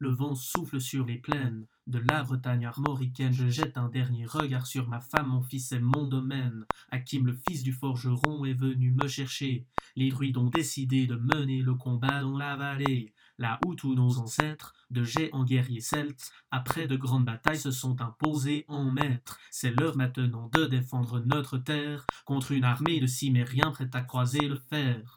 le vent souffle sur les plaines de la Bretagne armoricaine. Je jette un dernier regard sur ma femme, mon fils et mon domaine. Hakim, le fils du forgeron, est venu me chercher. Les druides ont décidé de mener le combat dans la vallée. Là où tous nos ancêtres, de géants guerriers celtes, après de grandes batailles se sont imposés en maîtres. C'est l'heure maintenant de défendre notre terre contre une armée de cimériens prête à croiser le fer.